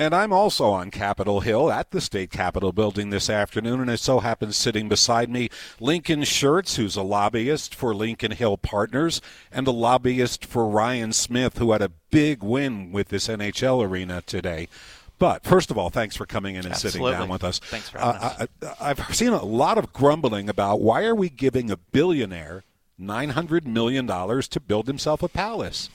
And I'm also on Capitol Hill at the state capitol building this afternoon, and it so happens sitting beside me Lincoln Shurtz, who's a lobbyist for Lincoln Hill Partners and a lobbyist for Ryan Smith, who had a big win with this NHL arena today. But first of all, thanks for coming in and Absolutely. sitting down with us. Thanks for uh, having us. I, I've seen a lot of grumbling about why are we giving a billionaire nine hundred million dollars to build himself a palace.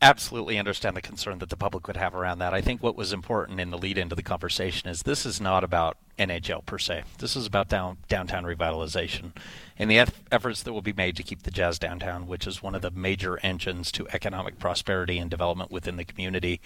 Absolutely understand the concern that the public would have around that. I think what was important in the lead into the conversation is this is not about NHL per se. This is about down, downtown revitalization and the eff- efforts that will be made to keep the Jazz downtown, which is one of the major engines to economic prosperity and development within the community.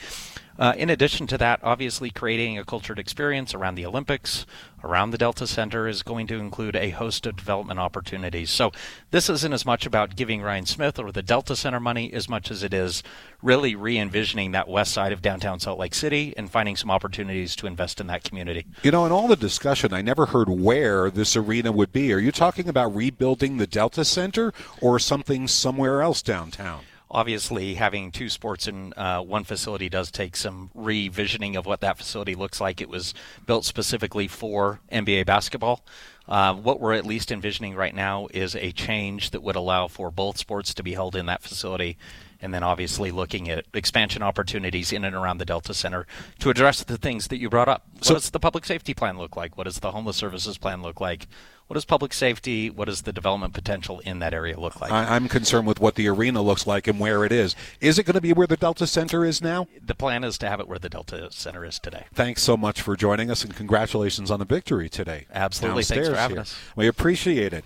Uh, in addition to that, obviously creating a cultured experience around the Olympics, around the Delta Center is going to include a host of development opportunities. So this isn't as much about giving Ryan Smith or the Delta Center money as much as it is really re-envisioning that west side of downtown Salt Lake City and finding some opportunities to invest in that community. You know, in all the discussion, I never heard where this arena would be. Are you talking about rebuilding the Delta Center or something somewhere else downtown? Obviously having two sports in uh, one facility does take some revisioning of what that facility looks like. It was built specifically for NBA basketball. Uh, what we're at least envisioning right now is a change that would allow for both sports to be held in that facility. And then obviously looking at expansion opportunities in and around the Delta Center to address the things that you brought up. So, What does the public safety plan look like? What does the homeless services plan look like? What does public safety, what does the development potential in that area look like? I, I'm concerned with what the arena looks like and where it is. Is it going to be where the Delta Center is now? the plan is to have it where the Delta Center is today. Thanks so much for joining us and congratulations on the victory today. Absolutely. Thanks for having here. us. We appreciate it.